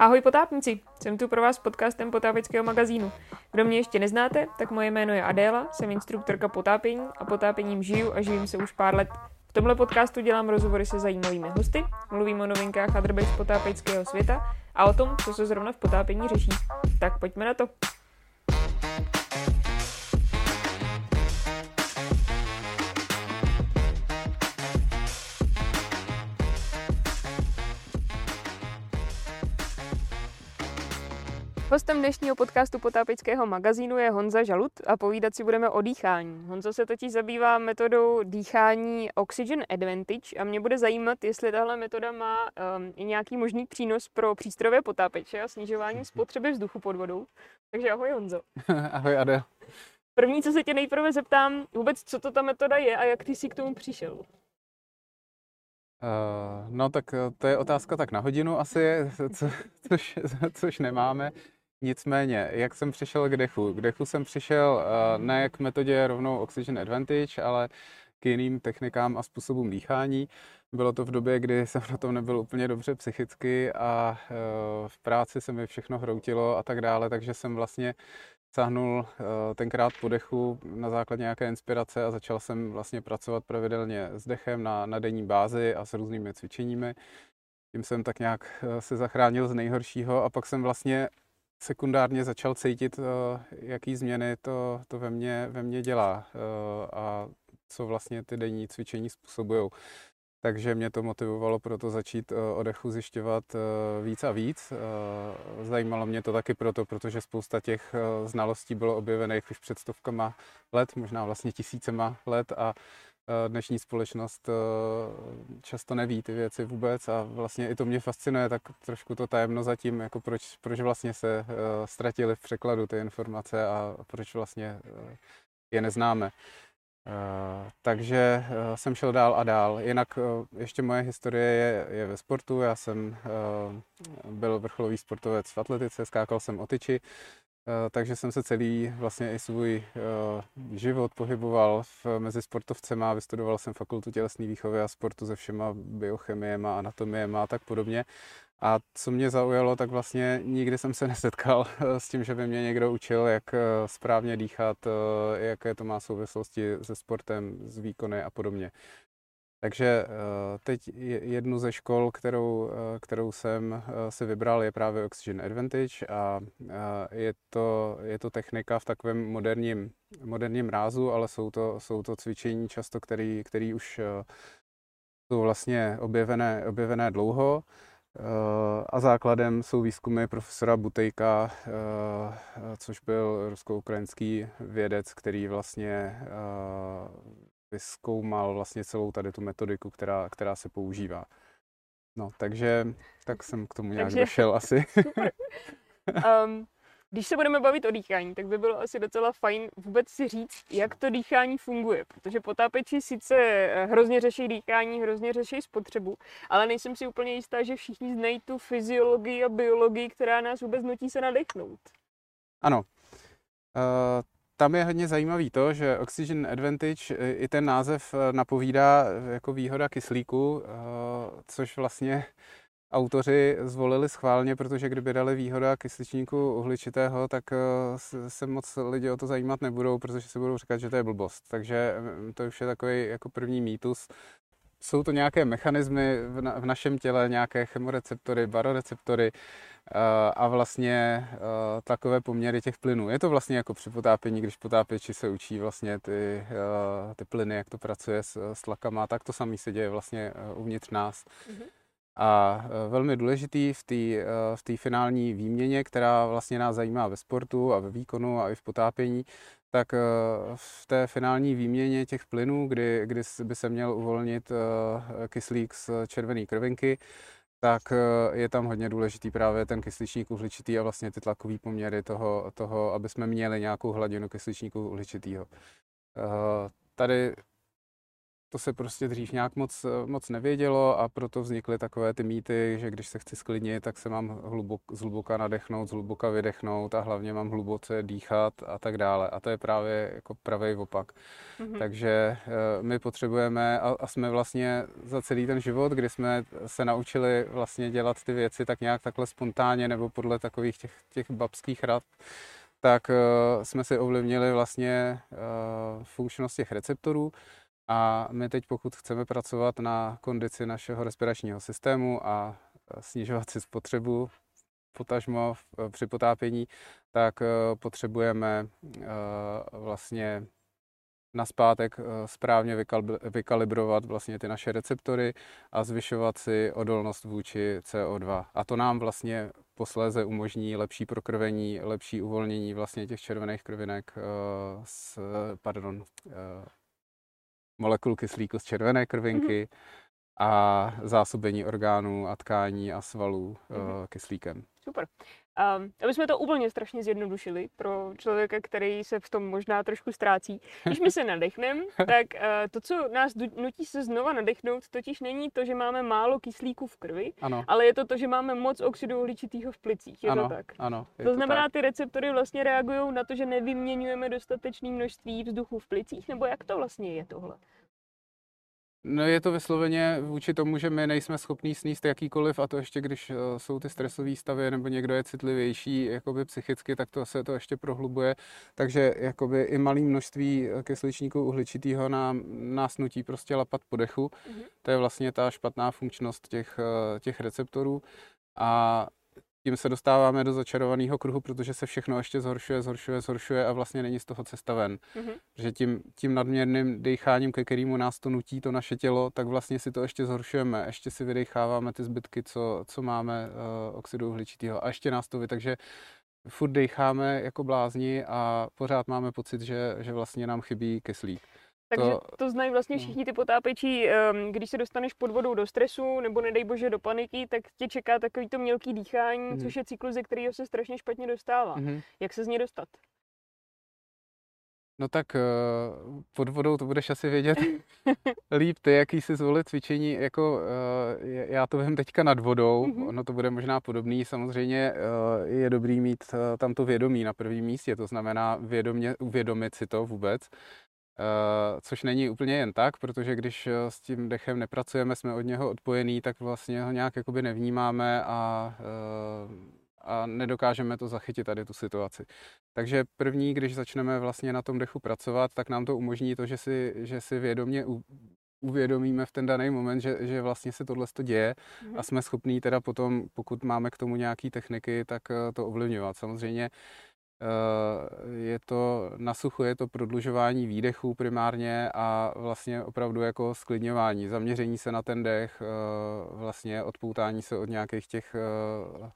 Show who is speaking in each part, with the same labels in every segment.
Speaker 1: Ahoj potápníci, jsem tu pro vás s podcastem potápěckého magazínu. Kdo mě ještě neznáte, tak moje jméno je Adéla, jsem instruktorka potápění a potápěním žiju a živím se už pár let. V tomhle podcastu dělám rozhovory se zajímavými hosty, mluvím o novinkách a drbech z potápěckého světa a o tom, co se zrovna v potápění řeší. Tak pojďme na to. Hostem dnešního podcastu potápěckého magazínu je Honza Žalut a povídat si budeme o dýchání. Honza se totiž zabývá metodou dýchání Oxygen Advantage a mě bude zajímat, jestli tahle metoda má um, i nějaký možný přínos pro přístrojové potápěče a snižování spotřeby vzduchu pod vodou. Takže ahoj Honzo.
Speaker 2: ahoj Adel.
Speaker 1: První, co se tě nejprve zeptám, vůbec co to ta metoda je a jak ty jsi k tomu přišel? Uh,
Speaker 2: no tak to je otázka tak na hodinu asi, co, což, což nemáme. Nicméně, jak jsem přišel k dechu? K dechu jsem přišel uh, ne k metodě rovnou Oxygen Advantage, ale k jiným technikám a způsobům dýchání. Bylo to v době, kdy jsem na tom nebyl úplně dobře psychicky a uh, v práci se mi všechno hroutilo a tak dále, takže jsem vlastně sáhnul uh, tenkrát po dechu na základě nějaké inspirace a začal jsem vlastně pracovat pravidelně s dechem na, na denní bázi a s různými cvičeními. Tím jsem tak nějak se zachránil z nejhoršího a pak jsem vlastně sekundárně začal cítit, eh, jaký změny to, to ve, mně, ve mně dělá eh, a co vlastně ty denní cvičení způsobují. Takže mě to motivovalo proto začít eh, o dechu zjišťovat víc a víc. Zajímalo mě to taky proto, protože spousta těch znalostí bylo objevených už před stovkama let, možná vlastně tisícema let a dnešní společnost eh, často neví ty věci vůbec a vlastně i to mě fascinuje, tak trošku to tajemno zatím, jako proč, proč vlastně se eh, ztratily v překladu ty informace a proč vlastně je neznáme. Takže jsem šel dál a dál. Jinak ještě moje historie je, je ve sportu. Já jsem byl vrcholový sportovec v atletice, skákal jsem o tyči, Eh, takže jsem se celý vlastně i svůj uh, život pohyboval v, mezi sportovcema, vystudoval jsem fakultu tělesné výchovy a sportu se všema biochemiema, anatomiema a tak podobně. A co mě zaujalo, tak vlastně nikdy jsem se nesetkal s tím, že by mě někdo učil, jak správně dýchat, jaké to má souvislosti se sportem, s výkony a podobně. Takže eh, teď jednu ze škol, kterou, eh, kterou jsem eh, si vybral, je právě Oxygen Advantage a je to, je to technika v takovém moderním, moderním rázu, ale jsou to, jsou to cvičení často, který, který už jsou vlastně objevené, objevené dlouho. A základem jsou výzkumy profesora Butejka, což byl rusko-ukrajinský vědec, který vlastně vyskoumal vlastně celou tady tu metodiku, která, která se používá. No, takže tak jsem k tomu nějak takže, došel asi.
Speaker 1: um, když se budeme bavit o dýchání, tak by bylo asi docela fajn vůbec si říct, jak to dýchání funguje, protože potápěči sice hrozně řeší dýchání, hrozně řeší spotřebu, ale nejsem si úplně jistá, že všichni znají tu fyziologii a biologii, která nás vůbec nutí se nadechnout.
Speaker 2: Ano. Uh, tam je hodně zajímavý to, že Oxygen Advantage, i ten název eh, napovídá eh, jako výhoda kyslíku, eh, což vlastně autoři zvolili schválně, protože kdyby dali výhoda kysličníku uhličitého, tak se moc lidi o to zajímat nebudou, protože si budou říkat, že to je blbost. Takže to už je takový jako první mýtus. Jsou to nějaké mechanismy v, na, v našem těle, nějaké chemoreceptory, baroreceptory, a vlastně eh, takové poměry těch plynů. Je to vlastně jako při potápění, když potápěči se učí vlastně ty, eh, ty plyny, jak to pracuje s, s tlakama, tak to samé se děje vlastně uvnitř nás. Mm-hmm. A velmi důležitý v té v té finální výměně, která vlastně nás zajímá ve sportu a ve výkonu a i v potápění, tak v té finální výměně těch plynů, kdy, kdy by se měl uvolnit kyslík z červené krvinky, tak eh, je tam hodně důležitý právě ten kysličník uhličitý a vlastně ty tlakové poměry toho, toho, aby jsme měli nějakou hladinu kysličníku uhličitého. Eh, tady to se prostě dřív nějak moc, moc nevědělo a proto vznikly takové ty mýty, že když se chci sklidnit, tak se mám hlubok, zhluboka nadechnout, zhluboka vydechnout a hlavně mám hluboce dýchat a tak dále. A to je právě jako pravý opak. Mm-hmm. Takže uh, my potřebujeme a, a jsme vlastně za celý ten život, kdy jsme se naučili vlastně dělat ty věci tak nějak takhle spontánně nebo podle takových těch, těch babských rad, tak uh, jsme si ovlivnili vlastně uh, funkčnost těch receptorů a my teď, pokud chceme pracovat na kondici našeho respiračního systému a uh, snižovat si spotřebu, potažmo při potápění, tak potřebujeme vlastně naspátek správně vykalibrovat vlastně ty naše receptory a zvyšovat si odolnost vůči CO2. A to nám vlastně posléze umožní lepší prokrvení, lepší uvolnění vlastně těch červených krvinek z, pardon, molekul kyslíku z červené krvinky mm-hmm. A zásobení orgánů a tkání a svalů mm-hmm. kyslíkem.
Speaker 1: Super. Um, aby jsme to úplně strašně zjednodušili pro člověka, který se v tom možná trošku ztrácí. Když my se nadechneme, tak uh, to, co nás nutí se znova nadechnout, totiž není to, že máme málo kyslíku v krvi, ano. ale je to to, že máme moc oxidu uhličitého v plicích. Je
Speaker 2: ano,
Speaker 1: to tak?
Speaker 2: Ano.
Speaker 1: To, to znamená, tak. ty receptory vlastně reagují na to, že nevyměňujeme dostatečné množství vzduchu v plicích, nebo jak to vlastně je tohle?
Speaker 2: No je to vysloveně vůči tomu, že my nejsme schopní sníst jakýkoliv a to ještě když eh, jsou ty stresové stavy nebo někdo je citlivější jakoby psychicky, tak to se to ještě prohlubuje. Takže jakoby i malé množství eh, kysličníku uhličitého nám, nás nutí prostě lapat po dechu. Mm-hmm. To je vlastně ta špatná funkčnost těch, eh, těch receptorů. A tím se dostáváme do začarovaného kruhu, protože se všechno ještě zhoršuje, zhoršuje, zhoršuje a vlastně není z toho cesta ven. Mm-hmm. Že tím, tím nadměrným decháním, ke kterému nás to nutí, to naše tělo, tak vlastně si to ještě zhoršujeme. Ještě si vydecháváme ty zbytky, co, co máme uh, oxidu uhličitého a ještě nás to vy. Takže furt decháme jako blázni a pořád máme pocit, že, že vlastně nám chybí kyslík.
Speaker 1: Takže to, to znají vlastně no. všichni ty potápěči, ehm, když se dostaneš pod vodou do stresu nebo nedej bože do paniky, tak tě čeká takový to mělký dýchání, mm. což je cyklus, ze kterého se strašně špatně dostává. Mm. Jak se z něj dostat?
Speaker 2: No tak eh, pod vodou to budeš asi vědět líp ty, jaký si zvolit cvičení. Jako, eh, já to vím teďka nad vodou, mm-hmm. ono to bude možná podobný. Samozřejmě eh, je dobrý mít tam to vědomí na prvním místě, to znamená vědomě, uvědomit si to vůbec což není úplně jen tak, protože když uh, s tím dechem nepracujeme, jsme od něho odpojení, tak vlastně ho nějak jakoby nevnímáme a, uh, a nedokážeme to zachytit tady tu situaci. Takže první, když začneme vlastně na tom dechu pracovat, tak nám to umožní to, že si, že si vědomě u, uvědomíme v ten daný moment, že, že vlastně se tohle to děje a jsme schopní teda potom, pokud máme k tomu nějaké techniky, tak to ovlivňovat. Samozřejmě Eh, je to na suchu, je to prodlužování výdechů primárně a vlastně opravdu jako sklidňování, zaměření se na ten dech, eh, vlastně odpoutání se od nějakých těch eh,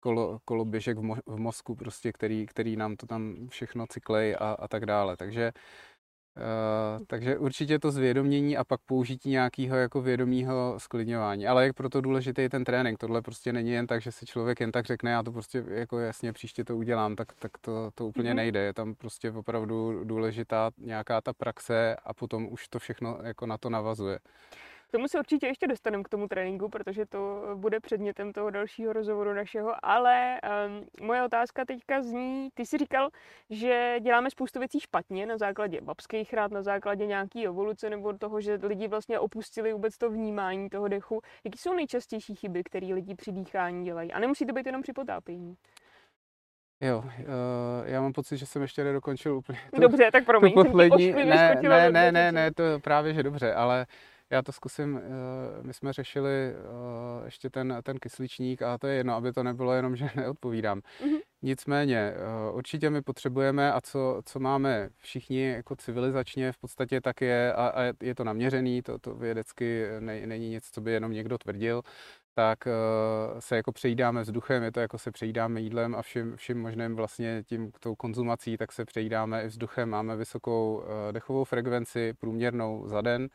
Speaker 2: kolo, koloběžek v mozku, prostě, který, který nám to tam všechno cyklej a, a tak dále. Takže Uh, takže určitě to zvědomění a pak použití nějakého jako vědomého sklidňování. Ale jak proto důležitý je ten trénink. Tohle prostě není jen tak, že si člověk jen tak řekne, já to prostě jako jasně příště to udělám, tak, tak to, to úplně mm-hmm. nejde. Je tam prostě opravdu důležitá nějaká ta praxe a potom už to všechno jako na to navazuje
Speaker 1: tomu se určitě ještě dostaneme k tomu tréninku, protože to bude předmětem toho dalšího rozhovoru našeho, ale um, moje otázka teďka zní, ty jsi říkal, že děláme spoustu věcí špatně na základě babských rád, na základě nějaký evoluce nebo toho, že lidi vlastně opustili vůbec to vnímání toho dechu. Jaký jsou nejčastější chyby, které lidi při dýchání dělají? A nemusí to být jenom při potápění.
Speaker 2: Jo, uh, já mám pocit, že jsem ještě nedokončil úplně.
Speaker 1: Tu, dobře, tak promiň,
Speaker 2: tu poslední, ne, ne, ne, ne, ne, to právě, že dobře, ale já to zkusím, eh, my jsme řešili eh, ještě ten, ten kysličník a to je jedno, aby to nebylo jenom, že neodpovídám. Mm-hmm. Nicméně, eh, určitě my potřebujeme a co, co máme všichni jako civilizačně v podstatě tak je, a, a je to naměřený, to, to vědecky ne, není nic, co by jenom někdo tvrdil, tak se jako přejídáme vzduchem, je to jako se přejídáme jídlem a vším, vším možným vlastně tím tou konzumací, tak se přejídáme i vzduchem. Máme vysokou dechovou frekvenci průměrnou za den,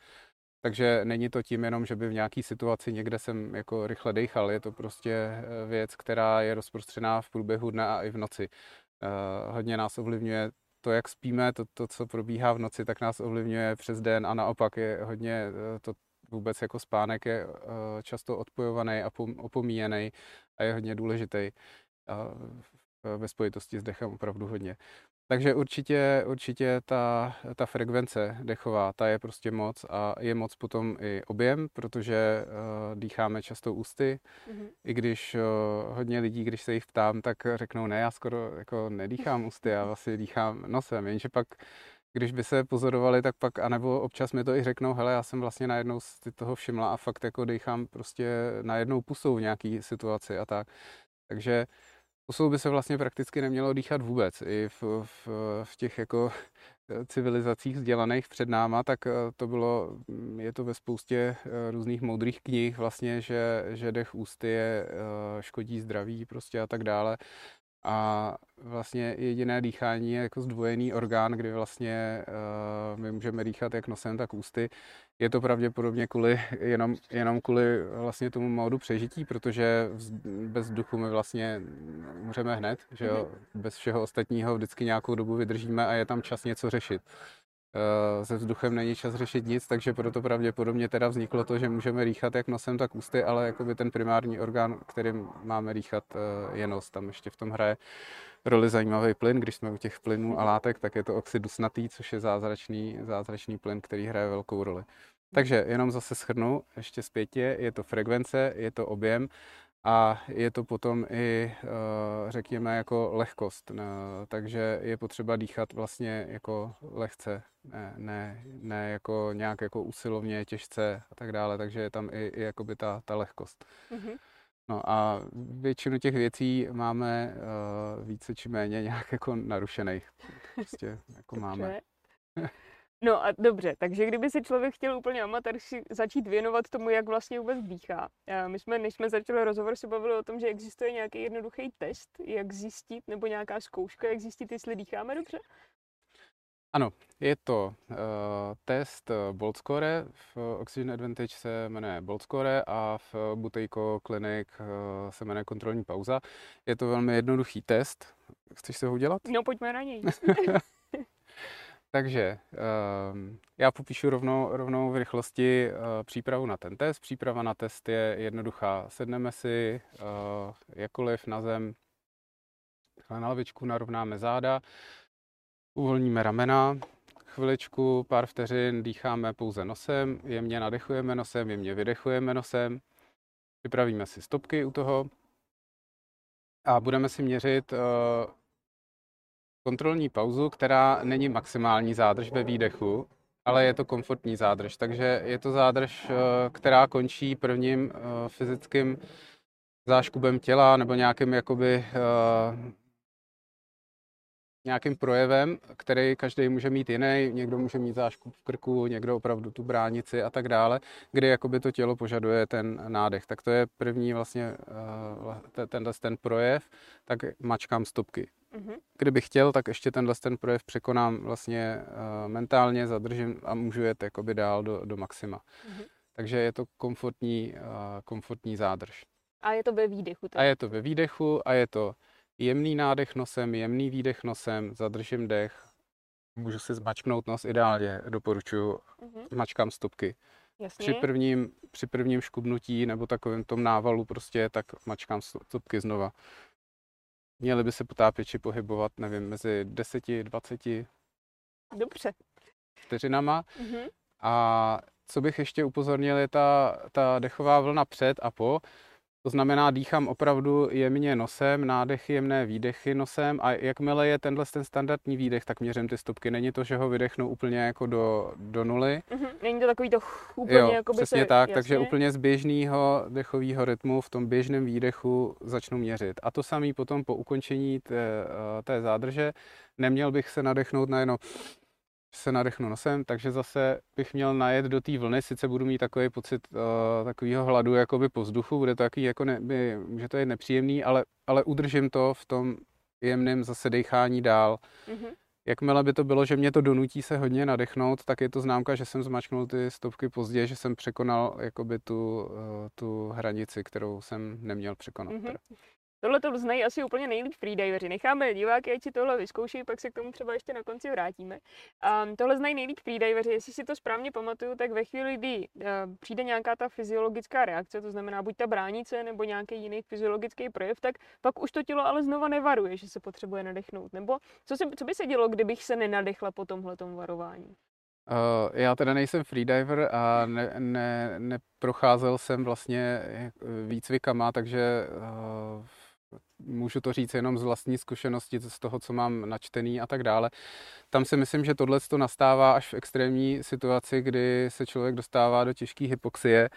Speaker 2: takže není to tím jenom, že by v nějaké situaci někde jsem jako rychle dechal, je to prostě eh, věc, která je rozprostřená v průběhu dne a i v noci. Uh, hodně nás ovlivňuje to, jak spíme, to, to, co probíhá v noci, tak nás ovlivňuje přes den a naopak je hodně to vůbec jako spánek je často odpojovaný a opomíjený a je hodně důležitý ve spojitosti s dechem opravdu hodně. Takže určitě, určitě ta, ta frekvence dechová, ta je prostě moc a je moc potom i objem, protože uh, dýcháme často ústy, mm-hmm. i když uh, hodně lidí, když se jich ptám, tak řeknou, ne, já skoro jako nedýchám ústy, já vlastně dýchám nosem, jenže pak když by se pozorovali, tak pak, anebo občas mi to i řeknou, hele, já jsem vlastně najednou si toho všimla a fakt jako dýchám prostě najednou pusou v nějaký situaci a tak. Takže Pusou by se vlastně prakticky nemělo dýchat vůbec. I v, v, v těch jako civilizacích vzdělaných před náma, tak eh, to bylo, mm, je to ve spoustě eh, různých moudrých knih vlastně, že, že dech ústy je, eh, škodí zdraví prostě a tak dále. A vlastně jediné dýchání je jako zdvojený orgán, kdy vlastně uh, my můžeme dýchat jak nosem, tak ústy. Je to pravděpodobně kvůli, jenom, jenom kvůli vlastně tomu módu přežití, protože bez duchu my vlastně můžeme hned, že jo? Mhm. bez všeho ostatního vždycky nějakou dobu vydržíme a je tam čas něco řešit. Eh, se vzduchem není čas řešit nic, takže proto pravděpodobně teda vzniklo to, že můžeme rýchat jak nosem, tak ústy, ale jakoby ten primární orgán, kterým máme rýchat, eh, je nos. Tam ještě v tom hraje roli zajímavý plyn. Když jsme u těch plynů a látek, tak je to oxid dusnatý, což je zázračný, zázračný plyn, který hraje velkou roli. Takže jenom zase schrnu, ještě zpětě, je to frekvence, je to objem a je to potom i, eh, řekněme, jako lehkost. Takže je potřeba dýchat vlastně jako lehce, ne, ne, ne jako nějak jako usilovně, těžce a tak dále, takže je tam i, i jakoby ta, ta lehkost. Mm-hmm. No a většinu těch věcí máme uh, více či méně nějak jako narušených. Prostě jako máme.
Speaker 1: No a dobře, takže kdyby si člověk chtěl úplně amatérsky začít věnovat tomu, jak vlastně vůbec dýchá. My jsme, než jsme začali rozhovor, se bavili o tom, že existuje nějaký jednoduchý test, jak zjistit, nebo nějaká zkouška, jak zjistit, jestli dýcháme dobře?
Speaker 2: Ano, je to uh, test Bolt Score, v Oxygen Advantage se jmenuje Bolt Score a v Buteyko Clinic uh, se jmenuje kontrolní pauza. Je to velmi jednoduchý test. Chceš se ho udělat?
Speaker 1: No, pojďme na něj.
Speaker 2: Takže um, já popíšu rovnou, rovnou v rychlosti uh, přípravu na ten test. Příprava na test je jednoduchá. Sedneme si uh, jakkoliv na zem, na lavičku narovnáme záda, uvolníme ramena, chviličku, pár vteřin dýcháme pouze nosem, jemně nadechujeme nosem, jemně vydechujeme nosem, připravíme si stopky u toho a budeme si měřit uh, kontrolní pauzu, která není maximální zádrž ve výdechu, ale je to komfortní zádrž. Takže je to zádrž, eh, která končí prvním eh, fyzickým záškubem těla nebo nějakým jakoby eh, nějakým projevem, který každý může mít jiný, někdo může mít záškup v krku, někdo opravdu tu bránici a tak dále, kdy jakoby to tělo požaduje ten nádech. Tak to je první vlastně tenhle ten projev, tak mačkám stopky. Mm-hmm. Kdybych chtěl, tak ještě tenhle ten projev překonám vlastně uh, mentálně, zadržím a můžu jet jakoby dál do, do maxima. Mm-hmm. Takže je to komfortní, uh, komfortní zádrž.
Speaker 1: A je to ve výdechu?
Speaker 2: Tak? A je to ve výdechu a je to jemný nádech nosem, jemný výdech nosem, zadržím dech, můžu si zmačknout nos ideálně, doporučuji, mm-hmm. mačkám stopky. Jasně. Při prvním, při prvním škubnutí nebo takovém tom návalu prostě, tak mačkám stopky znova. Měli by se potápěči pohybovat, nevím, mezi 10, 20
Speaker 1: Dobře.
Speaker 2: vteřinama. Mm-hmm. A co bych ještě upozornil, je ta, ta dechová vlna před a po. To znamená, dýchám opravdu jemně nosem, nádechy, jemné výdechy nosem a jakmile je tenhle ten standardní výdech, tak měřím ty stopky. Není to, že ho vydechnu úplně jako do, do nuly.
Speaker 1: Mm-hmm. Není to takový to úplně
Speaker 2: jo,
Speaker 1: jako by
Speaker 2: přesně se, tak, jasně. takže úplně z běžného dechového rytmu v tom běžném výdechu začnu měřit. A to samý potom po ukončení té, eh, té zádrže, neměl bych se nadechnout na jenom se nadechnu nosem, takže zase bych měl najet do té vlny, sice budu mít takový pocit uh, takového hladu jakoby po vzduchu, bude to takový jako ne, by, může to je nepříjemný, ale, ale udržím to v tom jemném zase dechání dál. Mm-hmm. Jakmile by to bylo, že mě to donutí se hodně nadechnout, tak je to známka, že jsem zmačknul ty stopky pozdě, že jsem překonal jakoby tu, uh, tu hranici, kterou jsem neměl překonat. Mm-hmm.
Speaker 1: Tohle to znají asi úplně nejlíp freediveři. Necháme diváky, ať si tohle vyzkouší, pak se k tomu třeba ještě na konci vrátíme. Um, tohle znají nejlíp freediveři. Jestli si to správně pamatuju, tak ve chvíli, kdy uh, přijde nějaká ta fyziologická reakce, to znamená buď ta bránice nebo nějaký jiný fyziologický projev, tak pak už to tělo ale znova nevaruje, že se potřebuje nadechnout. Nebo co, se, co by se dělo, kdybych se nenadechla po tomhle varování?
Speaker 2: Uh, já teda nejsem freediver a ne, ne, neprocházel jsem vlastně výcvikama, takže uh, můžu to říct jenom z vlastní zkušenosti, z toho, co mám načtený a tak dále. Tam si myslím, že tohle to nastává až v extrémní situaci, kdy se člověk dostává do těžké hypoxie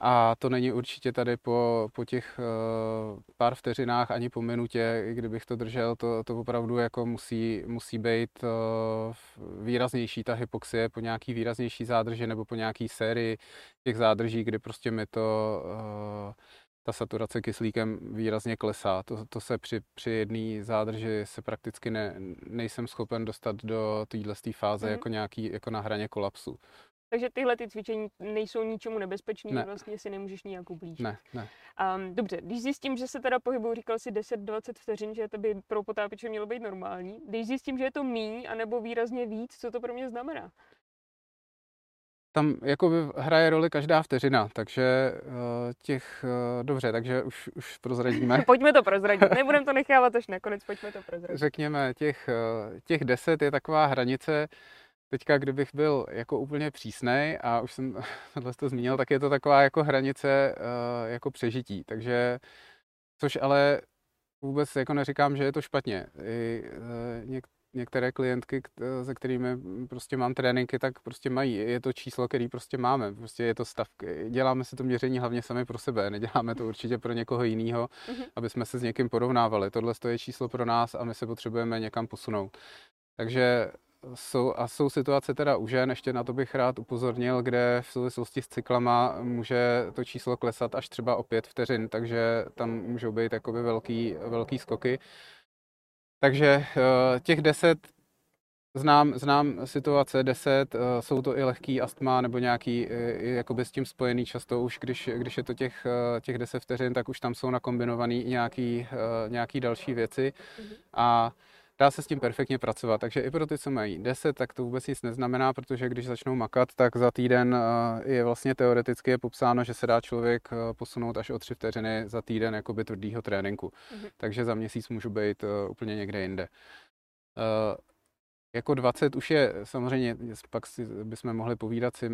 Speaker 2: a to není určitě tady po, po těch uh, pár vteřinách ani po minutě, kdybych to držel, to, to opravdu jako musí, musí být uh, výraznější ta hypoxie po nějaký výraznější zádrži nebo po nějaký sérii těch zádrží, kdy prostě mi to uh, ta saturace kyslíkem výrazně klesá. To, to se při, při jedné zádrži se prakticky ne, nejsem schopen dostat do téhle fáze mm. jako, nějaký, jako na hraně kolapsu.
Speaker 1: Takže tyhle ty cvičení nejsou ničemu nebezpečný, ne. vlastně si nemůžeš nijak ublížit.
Speaker 2: Ne, ne.
Speaker 1: Um, dobře, když zjistím, že se teda pohybuju, říkal si 10-20 vteřin, že to by pro potápěče mělo být normální. Když zjistím, že je to míň, anebo výrazně víc, co to pro mě znamená?
Speaker 2: Tam jako hraje roli každá vteřina, takže uh, těch, uh, dobře, takže už, už prozradíme.
Speaker 1: pojďme to prozradit, nebudeme to nechávat až nakonec, pojďme to prozradit.
Speaker 2: Řekněme, těch, uh, těch deset je taková hranice, teďka kdybych byl jako úplně přísnej a už jsem tohle to zmínil, tak je to taková jako hranice jako přežití, takže což ale vůbec jako neříkám, že je to špatně. I, něk, některé klientky, se kterými prostě mám tréninky, tak prostě mají. Je to číslo, který prostě máme. Prostě je to stav. Děláme si to měření hlavně sami pro sebe. Neděláme to určitě pro někoho jiného, mm-hmm. aby jsme se s někým porovnávali. Tohle je číslo pro nás a my se potřebujeme někam posunout. Takže jsou, a jsou situace teda u žen, ještě na to bych rád upozornil, kde v souvislosti s cyklama může to číslo klesat až třeba o pět vteřin, takže tam můžou být jakoby velký, velký skoky. Takže eh, těch deset Znám, znám situace 10, uh, eh, jsou to i lehký astma nebo nějaký uh, jakoby s tím spojený často už, když, když je to těch, těch 10 vteřin, tak už tam jsou nakombinovaný nějaký, nějaký další věci mm-hmm. a dá se s tím perfektně pracovat. Takže i pro ty, co mají 10, tak to vůbec nic neznamená, protože když začnou makat, tak za týden je vlastně teoreticky je popsáno, že se dá člověk posunout až o 3 vteřiny za týden jakoby tvrdýho tréninku. Mm-hmm. Takže za měsíc můžu být úplně někde jinde. Jako 20 už je samozřejmě, pak si bychom mohli povídat si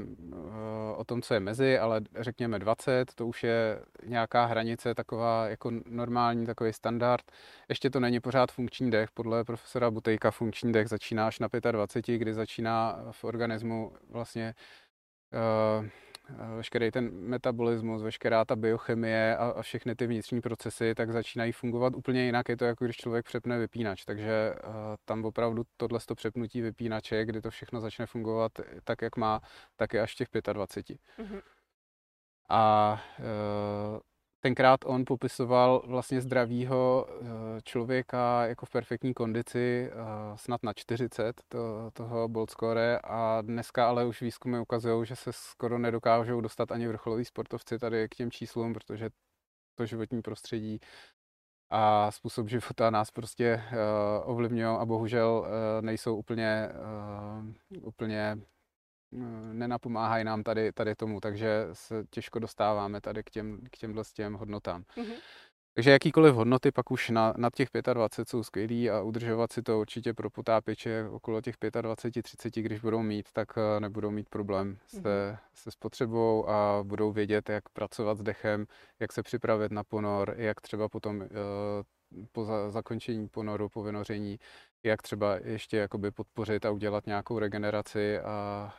Speaker 2: o tom, co je mezi, ale řekněme 20, to už je nějaká hranice, taková jako normální, takový standard. Ještě to není pořád funkční dech, podle profesora Butejka funkční dech začíná až na 25, kdy začíná v organismu vlastně uh, veškerý ten metabolismus, veškerá ta biochemie a, a všechny ty vnitřní procesy, tak začínají fungovat úplně jinak. Je to jako když člověk přepne vypínač, takže uh, tam opravdu tohle to přepnutí vypínače, kdy to všechno začne fungovat tak, jak má, tak je až těch 25. Mm-hmm. A uh, tenkrát on popisoval vlastně zdravýho eh, člověka jako v perfektní kondici, eh, snad na 40 to, toho Boldscore a dneska ale už výzkumy ukazují, že se skoro nedokážou dostat ani vrcholoví sportovci tady k těm číslům, protože to životní prostředí a způsob života nás prostě uh, ovlivňují a bohužel uh, nejsou úplně, uh, úplně nenapomáhají nám tady, tady tomu, takže se těžko dostáváme tady k těm, k těmhle těm hodnotám. Mm-hmm. Takže jakýkoliv hodnoty pak už na, nad těch 25 jsou skvělý a udržovat si to určitě pro potápěče okolo těch 25-30, když budou mít, tak eh, nebudou mít problém se, mm-hmm. se spotřebou a budou vědět, jak pracovat s dechem, jak se připravit na ponor, jak třeba potom uh, po za, zakončení ponoru, po vynoření, jak třeba ještě jakoby podpořit a udělat nějakou regeneraci a, a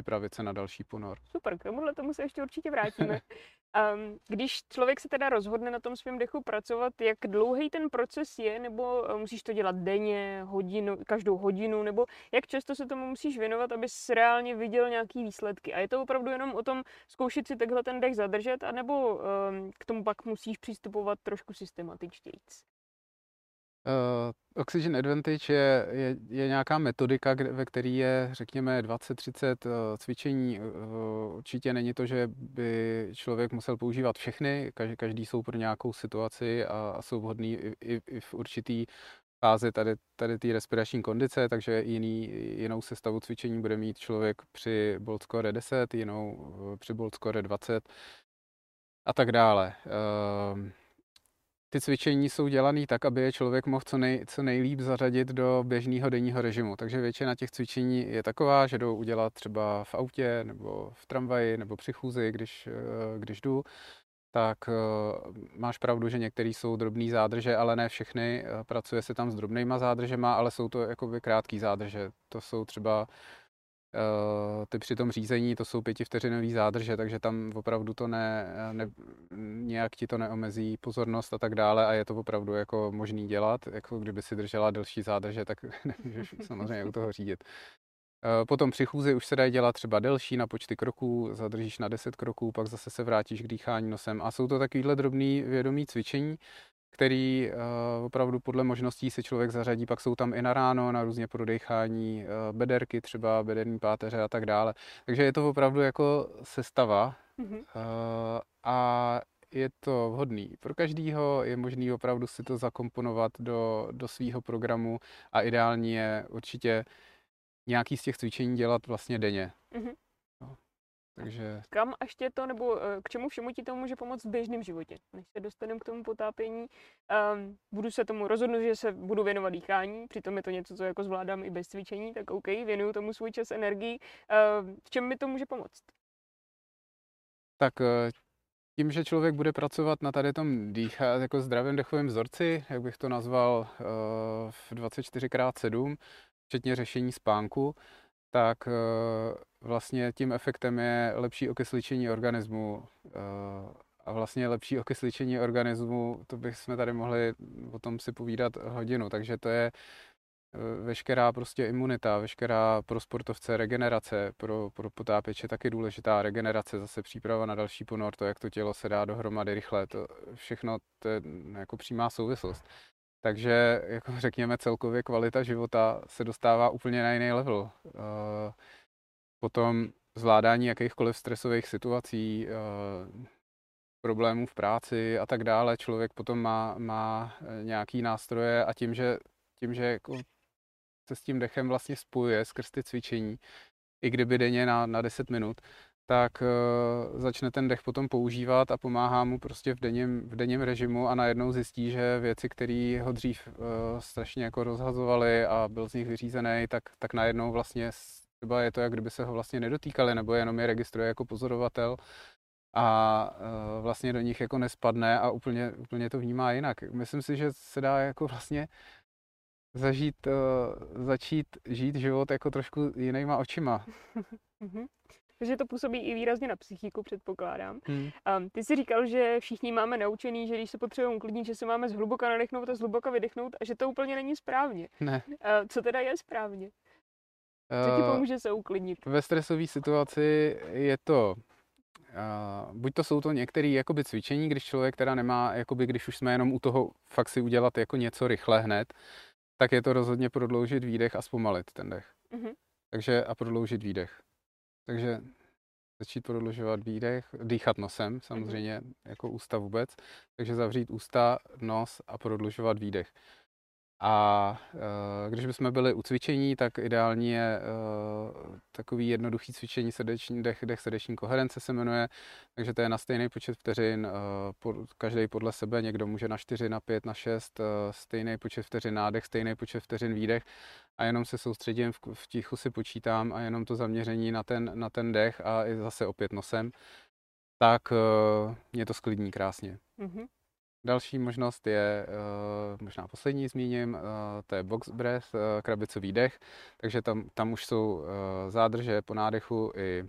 Speaker 2: připravit se na další ponor.
Speaker 1: Super, k tomuhle tomu se ještě určitě vrátíme. Um, když člověk se teda rozhodne na tom svém dechu pracovat, jak dlouhý ten proces je, nebo eh, musíš to dělat denně, hodinu, každou hodinu, nebo jak často se tomu musíš věnovat, abys reálně viděl nějaký výsledky. A je to opravdu jenom o tom zkoušet si takhle ten dech zadržet, anebo um, k tomu pak musíš přistupovat trošku systematičtěji?
Speaker 2: Uh, Oxygen Advantage je, je, je nějaká metodika, kde, ve které je, řekněme, 20-30 uh, cvičení. Uh, určitě není to, že by člověk musel používat všechny, každý, každý jsou pro nějakou situaci a, a jsou vhodný i, i, i v určitý fázi tady, tady té respirační kondice, takže jiný, jinou sestavu cvičení bude mít člověk při Bolt Score 10, jinou při Bolt Score 20 a tak dále. Uh, ty cvičení jsou dělané tak, aby je člověk mohl co, nej, co nejlíp zařadit do běžného denního režimu. Takže většina těch cvičení je taková, že jdou udělat třeba v autě, nebo v tramvaji, nebo při chůzi, když, eh, když jdu. Tak eh, máš pravdu, že některý jsou drobný zádrže, ale ne všechny. Eh, pracuje se tam s drobnýma zádržema, ale jsou to jakoby krátký zádrže. To jsou třeba ty při tom řízení, to jsou pětivteřinový zádrže, takže tam opravdu to ne, ne, nějak ti to neomezí pozornost a tak dále a je to opravdu jako možný dělat, jako kdyby si držela delší zádrže, tak nemůžeš samozřejmě u toho řídit. Eh, potom při chůzi už se dají dělat třeba delší na počty kroků, zadržíš na 10 kroků, pak zase se vrátíš k dýchání nosem a jsou to takovýhle drobný vědomý cvičení, který uh, opravdu podle možností si člověk zařadí. Pak jsou tam i na ráno, na různě prodechání, uh, bederky třeba, bederní páteře a tak dále. Takže je to opravdu jako sestava mm-hmm. uh, a je to vhodný. Pro každýho je možný opravdu si to zakomponovat do, do svého programu a ideální je určitě nějaký z těch cvičení dělat vlastně denně. Mm-hmm.
Speaker 1: Takže... Kam až tě to, nebo eh, k čemu všemu ti to může pomoct v běžném životě? Než se dostaneme k tomu potápění, um, budu se tomu rozhodnout, že se budu věnovat dýchání, přitom je to něco, co jako zvládám i bez cvičení, tak OK, věnuju tomu svůj čas, energii. Uh, v čem mi to může pomoct?
Speaker 2: Tak eh, tím, že člověk bude pracovat na tady tom dýchá, jako zdravém dechovém vzorci, jak bych to nazval, uh, v 24x7, včetně řešení spánku, tak eh, vlastně tím efektem je lepší okysličení organismu eh, a vlastně lepší okysličení organismu, to bychom tady mohli o tom si povídat hodinu, takže to je eh, veškerá prostě imunita, veškerá pro sportovce regenerace, pro, pro potápěče taky důležitá regenerace, zase příprava na další ponor, to, jak to tělo se dá dohromady rychle, to všechno to je jako přímá souvislost. Takže, jako řekněme, celkově kvalita života se dostává úplně na jiný level. Eh, potom zvládání jakýchkoliv stresových situací, eh, problémů v práci a tak dále. Člověk potom má, má eh, nějaký nástroje a tím, že, tím, že jako se s tím dechem vlastně spojuje skrz ty cvičení, i kdyby denně na, na 10 minut, tak uh, začne ten dech potom používat a pomáhá mu prostě v denním, v denním režimu a najednou zjistí, že věci, které ho dřív uh, strašně jako rozhazovaly a byl z nich vyřízený, tak, tak najednou vlastně třeba je to, jak kdyby se ho vlastně nedotýkali, nebo jenom je registruje jako pozorovatel a uh, vlastně do nich jako nespadne a úplně, úplně to vnímá jinak. Myslím si, že se dá jako vlastně zažít, začít žít život jako trošku jinýma očima.
Speaker 1: Takže to působí i výrazně na psychiku, předpokládám. Hmm. Um, ty jsi říkal, že všichni máme naučený, že když se potřebujeme uklidnit, že se máme zhluboka nadechnout a zhluboka vydechnout a že to úplně není správně.
Speaker 2: Ne. Uh,
Speaker 1: co teda je správně? Co ti pomůže se uklidnit?
Speaker 2: Ve stresové situaci je to Uh, buď to jsou to některé jakoby cvičení, když člověk teda nemá, jakoby když už jsme jenom u toho fakt si udělat jako něco rychle hned, tak je to rozhodně prodloužit výdech a zpomalit ten dech. Uh-huh. Takže a prodloužit výdech. Takže začít prodlužovat výdech, dýchat nosem mhm. samozřejmě, jako ústa vůbec, takže zavřít ústa, nos a prodlužovat výdech. A uh, když bychom byli u cvičení, tak ideální je uh, takový jednoduchý cvičení srdeční dech, dech srdeční koherence se jmenuje, takže to je na stejný počet vteřin, pod, každý podle sebe, někdo může na 4, na 5, na 6, uh, stejný počet vteřin nádech, stejný počet vteřin výdech a jenom se soustředím, v, tichu si počítám a jenom to zaměření na ten, na ten dech a i zase opět nosem, tak mě to sklidní krásně. Mm-hmm. Další možnost je, uh, možná poslední zmíním, uh, to je box breath, uh, krabicový dech, takže tam, tam už jsou zádrže po nádechu i,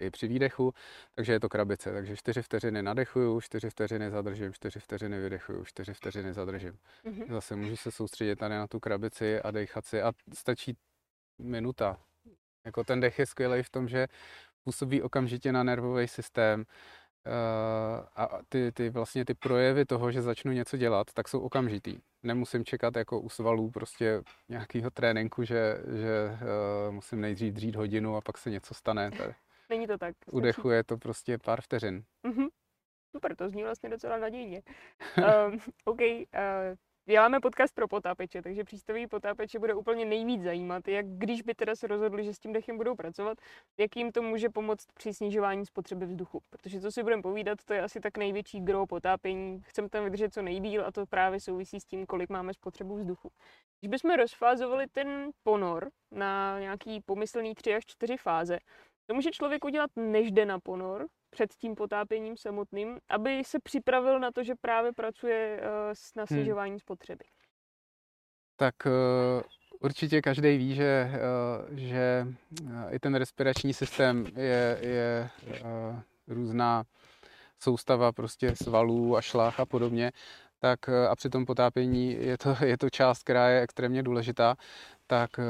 Speaker 2: i při výdechu, takže je to krabice, takže čtyři vteřiny nadechuju, čtyři vteřiny zadržím, čtyři vteřiny vydechuju, čtyři vteřiny zadržím. Mm-hmm. Zase můžu se soustředit tady na tu krabici a dechat si a stačí minuta. Jako ten dech je skvělý v tom, že působí okamžitě na nervový systém, a ty, ty vlastně ty projevy toho, že začnu něco dělat, tak jsou okamžitý. Nemusím čekat jako u svalů prostě nějakého tréninku, že, že uh, musím nejdřív dřít hodinu a pak se něco stane.
Speaker 1: Není to tak.
Speaker 2: Udechuje to prostě pár vteřin. Mm-hmm.
Speaker 1: Super, to zní vlastně docela nadějně. um, OK, uh, Děláme podcast pro potápěče, takže přístavy potápěče bude úplně nejvíc zajímat, jak když by teda se rozhodli, že s tím dechem budou pracovat, jak jim to může pomoct při snižování spotřeby vzduchu. Protože co si budeme povídat, to je asi tak největší gro potápění. Chceme tam vydržet co nejdíl a to právě souvisí s tím, kolik máme spotřebu vzduchu. Když bychom rozfázovali ten ponor na nějaký pomyslný tři až čtyři fáze, to může člověk udělat, než jde na ponor, před tím potápěním samotným, aby se připravil na to, že právě pracuje na hmm. snižování hmm. spotřeby?
Speaker 2: Tak uh, určitě každý ví, že, uh, že i ten respirační systém je, je různá soustava prostě svalů a šlách a podobně tak a při tom potápění je to, je to část, která je extrémně důležitá tak uh,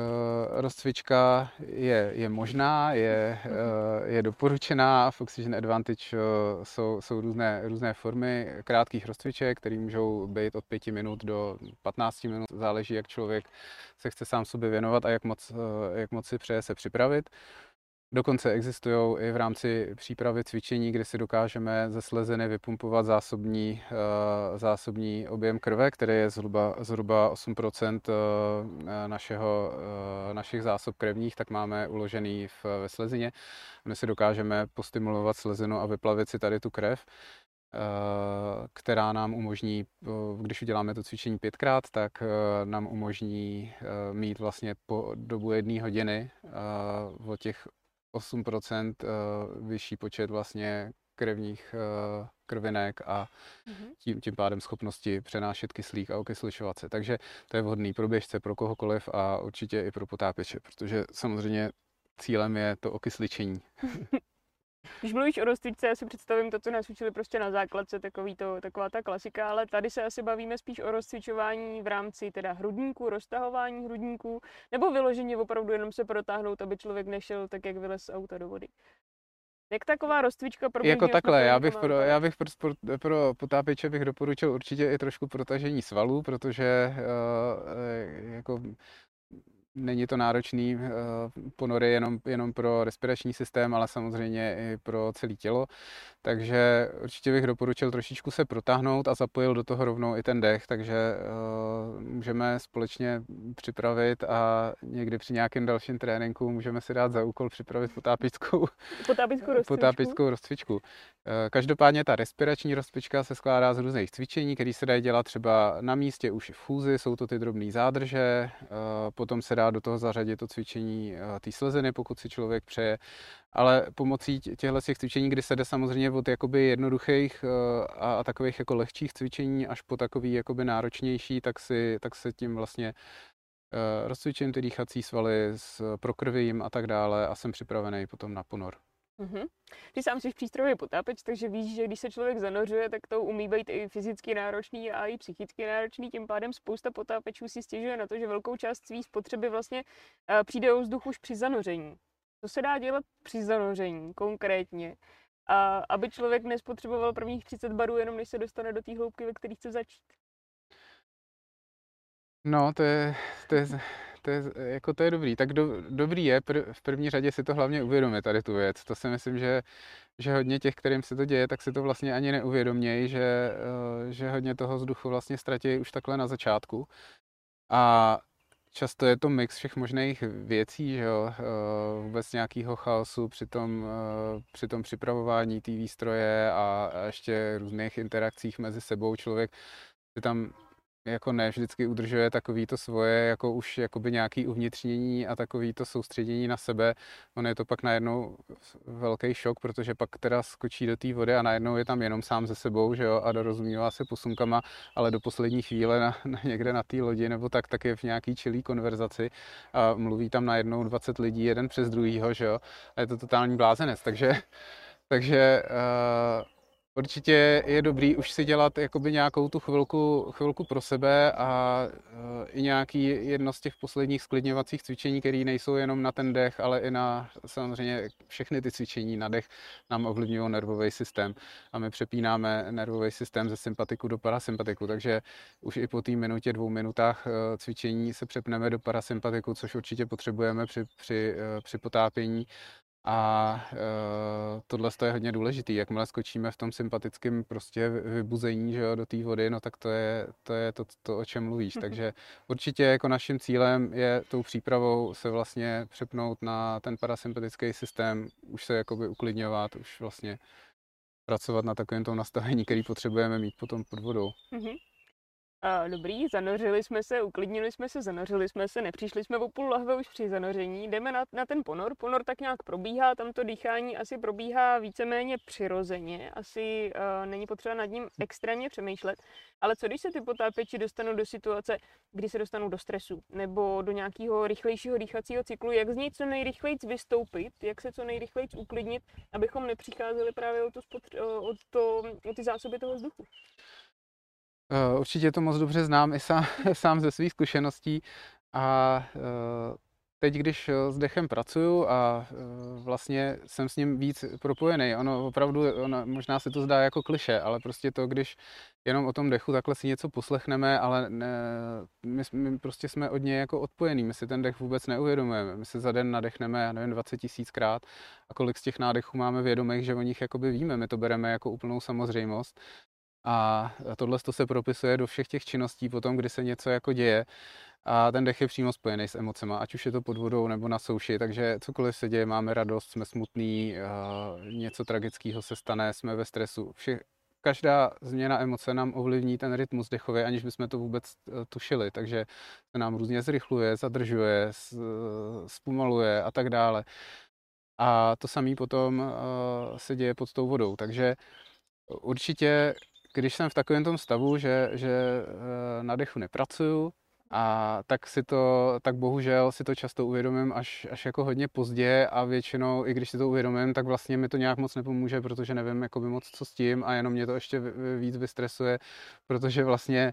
Speaker 2: rozcvička je, je možná, je, uh, je doporučená. V Oxygen Advantage uh, jsou, jsou různé, různé formy krátkých rozcviček, které můžou být od 5 minut do 15 minut. Záleží, jak člověk se chce sám sobě věnovat a jak moc, jak moc si přeje se připravit. Dokonce existují i v rámci přípravy cvičení, kde si dokážeme ze sleziny vypumpovat zásobní, uh, zásobní objem krve, který je zhruba, zhruba 8% uh, našeho, uh, našich zásob krevních, tak máme uložený v, ve slezině. My si dokážeme postimulovat slezinu a vyplavit si tady tu krev která nám umožní, když uděláme to cvičení pětkrát, tak nám umožní mít vlastně po dobu jedné hodiny o těch 8% eh, vyšší počet vlastně krevních eh, krvinek a mhm. tím, tím pádem schopnosti přenášet kyslík a okysličovat se. Takže to je vhodný pro běžce, pro kohokoliv a určitě i pro potápěče, protože samozřejmě cílem je to okysličení.
Speaker 1: Když mluvíš o rozcvičce, já si představím to, co nás učili prostě na základce, takový to, taková ta klasika, ale tady se asi bavíme spíš o rozcvičování v rámci teda hrudníku, roztahování hrudníků, nebo vyloženě opravdu jenom se protáhnout, aby člověk nešel tak, jak vylez z auta do vody. Jak taková rozcvička pro
Speaker 2: Jako takhle, já bych, pro, já bych pro, pro, pro potápěče bych doporučil určitě i trošku protažení svalů, protože uh, jako Není to náročný uh, ponory jenom, jenom pro respirační systém, ale samozřejmě i pro celé tělo. Takže určitě bych doporučil trošičku se protáhnout a zapojil do toho rovnou i ten dech, takže uh, můžeme společně připravit a někdy při nějakém dalším tréninku můžeme si dát za úkol připravit potápickou,
Speaker 1: potápickou rozcvičku.
Speaker 2: Potápickou rozcvičku. Uh, každopádně ta respirační rozcvička se skládá z různých cvičení, které se dají dělat třeba na místě už v fúzi, jsou to ty drobné zádrže, potom se dá do toho zařadit to cvičení té sleziny, pokud si člověk přeje, ale pomocí těchto těch cvičení, kdy se jde samozřejmě od jakoby jednoduchých eh, a, a takových jako lehčích cvičení až po takový jakoby náročnější, tak, si, tak se tím vlastně uh, rozcvičím ty dýchací svaly, s prokrvím a tak dále a jsem připravený potom na ponor.
Speaker 1: Mm-hmm. Ty sám jsi přístrojový potápeč, takže víš, že když se člověk zanořuje, tak to umí být i fyzicky náročný a i psychicky náročný. Tím pádem spousta potápečů si stěžuje na to, že velkou část svých spotřeby vlastně uh, přijde o vzduch už při zanoření. Co se dá dělat při zanoření konkrétně? A aby člověk nespotřeboval prvních 30 barů, jenom než se dostane do té hloubky, ve které chce začít.
Speaker 2: No, to je, to je, to je, jako to je dobrý. Tak do, dobrý je pr, v první řadě si to hlavně uvědomit, tady tu věc. To si myslím, že, že hodně těch, kterým se to děje, tak si to vlastně ani neuvědomějí, že, eh, že hodně toho vzduchu vlastně ztratí už takhle na začátku. A často je to mix všech možných věcí, že jo? Eh, vůbec nějakého chaosu při tom, při tom připravování té výstroje a ještě různých interakcích mezi sebou člověk si tam jako ne vždycky udržuje takový to svoje jako už jakoby nějaký uvnitřnění a takový to soustředění na sebe. On je to pak najednou velký šok, protože pak teda skočí do té vody a najednou je tam jenom sám ze sebou, že jo, a dorozumívá se posunkama, ale do poslední chvíle na, na někde na té lodi nebo tak, tak je v nějaký čilý konverzaci a mluví tam najednou 20 lidí jeden přes druhýho, že jo, a je to totální blázenec, takže takže uh, Určitě je dobrý už si dělat jakoby nějakou tu chvilku, chvilku pro sebe a uh, i nějaký jedno z těch posledních sklidňovacích cvičení, které nejsou jenom na ten dech, ale i na samozřejmě všechny ty cvičení na dech nám ovlivňují nervový systém. A my přepínáme nervový systém ze sympatiku do parasympatiku, takže už i po té minutě, dvou minutách uh, cvičení se přepneme do parasympatiku, což určitě potřebujeme při, při, uh, při potápění a e, tohle je hodně důležitý. Jakmile skočíme v tom sympatickém prostě vybuzení že jo, do té vody, no tak to je to, je to, to o čem mluvíš. Mm-hmm. Takže určitě jako naším cílem je tou přípravou se vlastně přepnout na ten parasympatický systém, už se jakoby uklidňovat, už vlastně pracovat na takovém tom nastavení, který potřebujeme mít potom pod vodou. Mm-hmm.
Speaker 1: Dobrý, zanořili jsme se, uklidnili jsme se, zanořili jsme se, nepřišli jsme o půl lahve už při zanoření, jdeme na, na ten ponor, ponor tak nějak probíhá, tam to dýchání asi probíhá víceméně přirozeně, asi uh, není potřeba nad ním extrémně přemýšlet, ale co když se ty potápěči dostanou do situace, kdy se dostanou do stresu, nebo do nějakého rychlejšího dýchacího cyklu, jak z něj co nejrychleji vystoupit, jak se co nejrychleji uklidnit, abychom nepřicházeli právě o, to spotř- o, to, o ty zásoby toho vzduchu.
Speaker 2: Eh, určitě to moc dobře znám i sám, sám ze svých zkušeností. A eh, teď, když eh, s dechem pracuju a vlastně jsem s ním víc propojený, ono opravdu, ono, možná se to zdá jako kliše, ale prostě to, když jenom o tom dechu takhle si něco poslechneme, ale ne, my, my prostě jsme od něj jako odpojený, my si ten dech vůbec neuvědomujeme, my se za den nadechneme, já nevím, 20 tisíckrát a kolik z těch nádechů máme vědomých, že o nich jakoby víme, my to bereme jako úplnou samozřejmost a tohle se propisuje do všech těch činností potom, kdy se něco jako děje. A ten dech je přímo spojený s emocema, ať už je to pod vodou nebo na souši, takže cokoliv se děje, máme radost, jsme smutný, něco tragického se stane, jsme ve stresu. Vše, každá změna emoce nám ovlivní ten rytmus dechový, aniž bychom to vůbec e, tušili, takže se nám různě zrychluje, zadržuje, zpomaluje a tak dále. A to samé potom se děje pod tou vodou, takže určitě když jsem v takovém tom stavu, že, že eh, na dechu nepracuju, a tak si to, tak bohužel si to často uvědomím až, až jako hodně pozdě a většinou, i když si to uvědomím, tak vlastně mi to nějak moc nepomůže, protože nevím jako by moc co s tím a jenom mě to ještě víc vystresuje, protože vlastně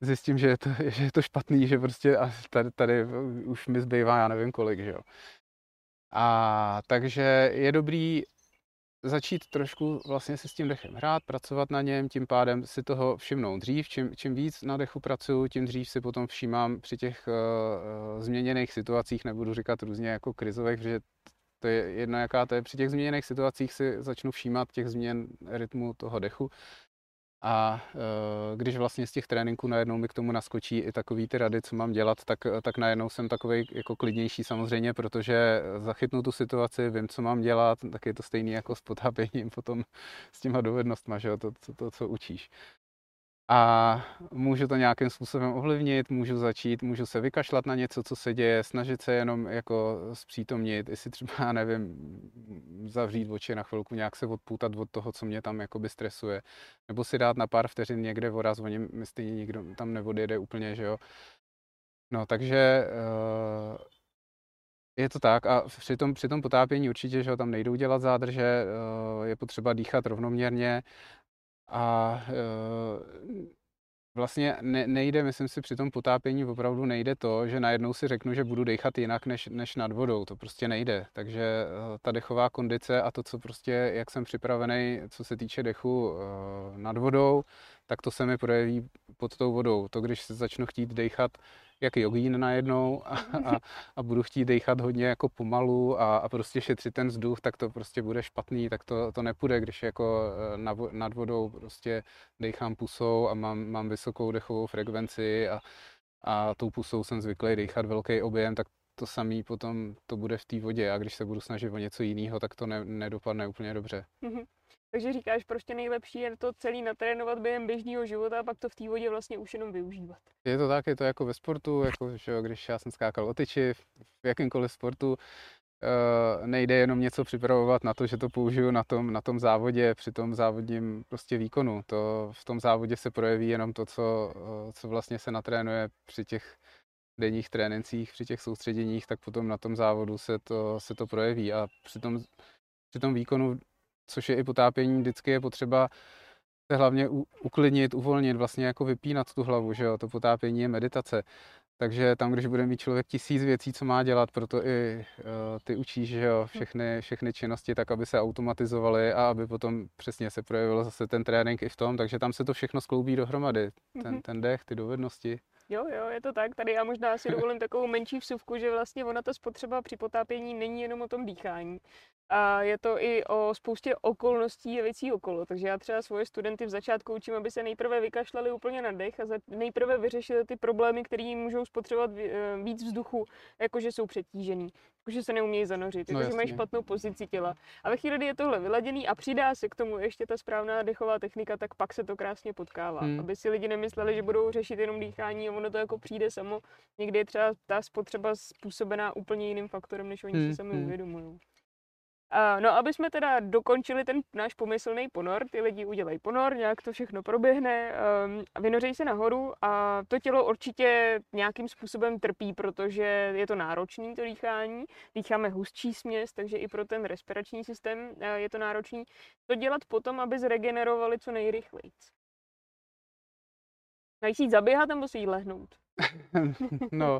Speaker 2: zjistím, že je to, že je to špatný, že prostě a tady, tady už mi zbývá já nevím kolik, že jo. A takže je dobrý začít trošku vlastně si s tím dechem hrát, pracovat na něm, tím pádem si toho všimnout dřív. Čím, čím víc na dechu pracuju, tím dřív si potom všímám při těch uh, změněných situacích, nebudu říkat různě jako krizových, protože to je jedna jaká to je. Při těch změněných situacích si začnu všímat těch změn rytmu toho dechu a uh, když vlastně z těch tréninků najednou mi k tomu naskočí i takový ty rady, co mám dělat, tak, tak najednou jsem takový jako klidnější samozřejmě, protože zachytnu tu situaci, vím, co mám dělat, tak je to stejný jako s potápěním potom s těma dovednostma, že jo, to, to, to, co učíš a můžu to nějakým způsobem ovlivnit, můžu začít, můžu se vykašlat na něco, co se děje, snažit se jenom jako zpřítomnit, jestli třeba, nevím, zavřít oči na chvilku, nějak se odpoutat od toho, co mě tam jakoby stresuje, nebo si dát na pár vteřin někde voraz, oni mi stejně nikdo tam neodjede úplně, že jo. No, takže uh, je to tak a při tom, při tom potápění určitě, že ho tam nejdou dělat zádrže, uh, je potřeba dýchat rovnoměrně a e, vlastně ne, nejde, myslím si, při tom potápění opravdu nejde to, že najednou si řeknu, že budu dechat jinak než, než nad vodou. To prostě nejde. Takže e, ta dechová kondice a to, co prostě, jak jsem připravený, co se týče dechu e, nad vodou, tak to se mi projeví pod tou vodou. To, když se začnu chtít dechat jak jogín najednou a, a, a budu chtít dechat hodně jako pomalu a, a prostě šetřit ten vzduch, tak to prostě bude špatný, tak to, to nepůjde, když jako eh, na, nad vodou prostě dechám pusou a mám, mám vysokou dechovou frekvenci a, a tou pusou jsem zvyklý dechat velký objem, tak to samý potom to bude v té vodě a když se budu snažit o něco jiného, tak to ne, nedopadne úplně dobře. Mm-hmm.
Speaker 1: Takže říkáš, prostě nejlepší je to celý natrénovat během běžného života a pak to v té vodě vlastně už jenom využívat.
Speaker 2: Je to tak, je to jako ve sportu, jako, že když já jsem skákal o tyči, v jakýmkoliv sportu, Uh, nejde jenom něco připravovat na to, že to použiju na tom, na tom závodě, při tom závodním prostě výkonu. To v tom závodě se projeví jenom to, co, uh, co vlastně se natrénuje při těch denních trénincích, při těch soustředěních, tak potom na tom závodu se to, se to projeví a při tom, při tom výkonu což je i potápění, vždycky je potřeba se hlavně uklidnit, uvolnit, vlastně jako vypínat tu hlavu, že jo, to potápění je meditace. Takže tam, když bude mít člověk tisíc věcí, co má dělat, proto i uh, ty učíš, že jo, všechny, všechny činnosti tak, aby se automatizovaly a aby potom přesně se projevil zase ten trénink i v tom, takže tam se to všechno skloubí dohromady, ten, mhm. ten dech, ty dovednosti.
Speaker 1: Jo, jo, je to tak. Tady já možná si dovolím takovou menší vsuvku, že vlastně ona ta spotřeba při potápění není jenom o tom dýchání. A je to i o spoustě okolností a věcí okolo. Takže já třeba svoje studenty v začátku učím, aby se nejprve vykašlali úplně na dech a nejprve vyřešili ty problémy, které můžou spotřebovat eh, víc vzduchu, jakože jsou přetížený, jakože se neumějí zanořit, no, jakože mají špatnou pozici těla. A ve chvíli, kdy je tohle vyladěný a přidá se k tomu ještě ta správná dechová technika, tak pak se to krásně potkává. Hmm. Aby si lidi nemysleli, že budou řešit jenom dýchání a ono to jako přijde samo. Někdy je třeba ta spotřeba způsobená úplně jiným faktorem, než oni hmm. si sami hmm. uvědomují. Uh, no, aby jsme teda dokončili ten náš pomyslný ponor, ty lidi udělají ponor, nějak to všechno proběhne, um, vynořejí se nahoru a to tělo určitě nějakým způsobem trpí, protože je to náročný to dýchání, dýcháme hustší směs, takže i pro ten respirační systém uh, je to náročný. To dělat potom, aby zregenerovali co nejrychleji. Mají si jít zaběhat nebo si jít lehnout?
Speaker 2: no,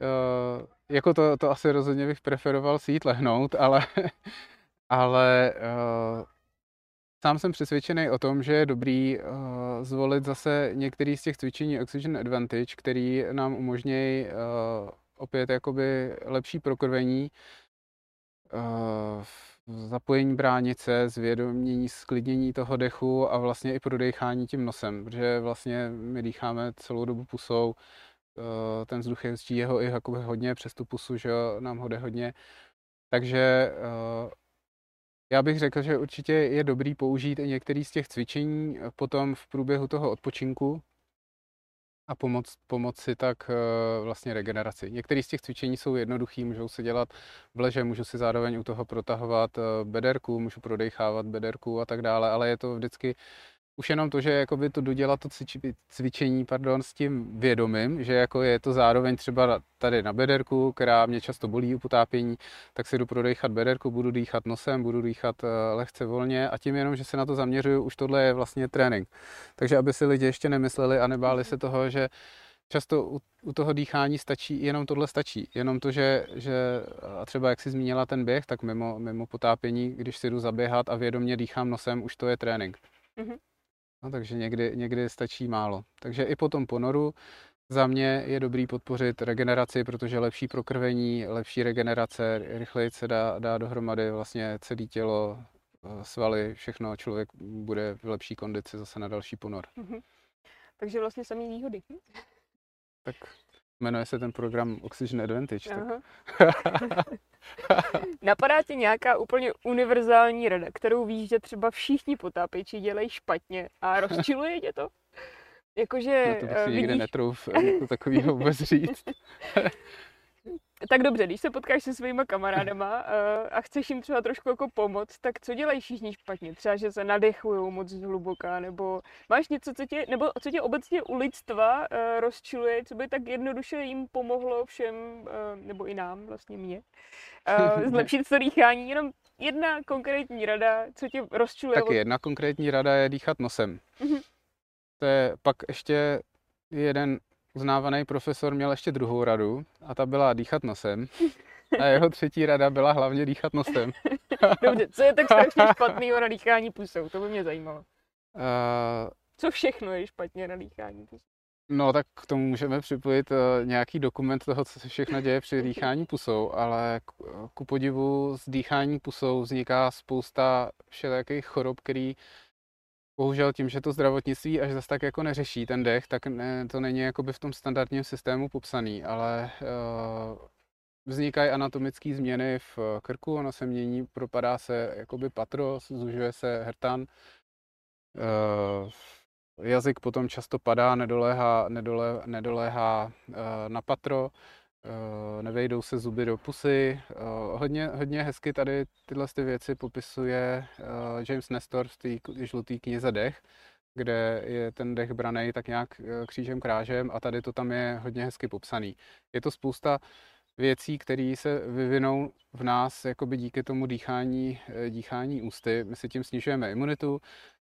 Speaker 2: uh, jako to, to asi rozhodně bych preferoval si jít lehnout, ale, ale uh, sám jsem přesvědčený o tom, že je dobrý uh, zvolit zase některý z těch cvičení Oxygen Advantage, který nám umožní uh, opět jakoby lepší prokrvení, uh, zapojení bránice, zvědomění, sklidnění toho dechu a vlastně i prodechání tím nosem, protože vlastně my dýcháme celou dobu pusou, Eh, ten vzduch jezdí jeho i jako hodně přes tu pusu, že nám ho jde hodně. Takže eh, já bych řekl, že určitě je dobrý použít i některý z těch cvičení eh, potom v průběhu toho odpočinku a pomoct, pomoci tak vlastně regeneraci. Některé z těch cvičení jsou jednoduchý, můžou se dělat v leže, můžu si zároveň u toho protahovat bederku, můžu prodechávat bederku a tak dále, ale je to vždycky už jenom to, že jakoby to dodělat to cvičení pardon, s tím vědomím, že jako je to zároveň třeba tady na bederku, která mě často bolí u potápění, tak si jdu prodechat bederku, budu dýchat nosem, budu dýchat eh, lehce volně a tím jenom, že se na to zaměřuju, už tohle je vlastně trénink. Takže aby si lidi ještě nemysleli a nebáli se toho, že často u, u toho dýchání stačí, jenom tohle stačí. Jenom to, že, že a třeba jak jsi zmínila ten běh, tak mimo, mimo potápění, když si jdu zaběhat a vědomě dýchám nosem, už to je trénink. Mm-hmm. No, takže někdy, někdy stačí málo. Takže i po tom ponoru za mě je dobrý podpořit regeneraci, protože lepší prokrvení, lepší regenerace, rychleji se dá, dá dohromady vlastně celé tělo, eh, svaly, všechno, člověk bude v lepší kondici zase na další ponor. Mm-hmm.
Speaker 1: Takže vlastně samý výhody.
Speaker 2: Tak jmenuje se ten program Oxygen Advantage. Tak...
Speaker 1: Napadá ti nějaká úplně univerzální rada, kterou víš, že třeba všichni potápěči dělají špatně a rozčiluje tě to?
Speaker 2: Jakože no to bych si vidíš... nikdy netrouf to takového vůbec říct.
Speaker 1: tak dobře, když se potkáš se svýma kamarádama uh, a chceš jim třeba trošku jako pomoct, tak co dělají všichni špatně? Třeba, že se nadechují moc zhluboka, nebo máš něco, co tě, nebo co tě obecně u lidstva uh, rozčiluje, co by tak jednoduše jim pomohlo všem, uh, nebo i nám, vlastně mě, zlepšit to dýchání, jenom jedna konkrétní rada, co tě rozčiluje.
Speaker 2: Tak jedna konkrétní rada je dýchat nosem. Uh-huh. To je pak ještě jeden uznávaný profesor měl ještě druhou radu a ta byla dýchat nosem. A jeho třetí rada byla hlavně dýchat nosem.
Speaker 1: Dobře, co je tak strašně špatného na dýchání pusou? To by mě zajímalo. Uh, co všechno je špatně na dýchání pusou?
Speaker 2: No tak k tomu můžeme připojit uh, nějaký dokument toho, co se všechno děje při dýchání pusou, ale k, ku podivu z dýchání pusou vzniká spousta všelijakých chorob, který bohužel tím, že to zdravotnictví až zase tak jako neřeší ten dech, tak ne, to není jakoby v tom standardním systému popsaný, ale uh, vznikají anatomické změny v krku, ono se mění, propadá se jakoby patro, zužuje se hrtan, uh, jazyk potom často padá, nedoléhá, nedolé, nedoléhá uh, na patro, nevejdou se zuby do pusy. Uh, hodně, hodně hezky tady tyhle ty věci popisuje uh, James Nestor v té žluté knize Dech, kde je ten dech braný tak nějak křížem krážem a tady to tam je hodně hezky popsaný. Je to spousta věcí, které se vyvinou v nás jakoby díky tomu dýchání, dýchání ústy. My si tím snižujeme imunitu,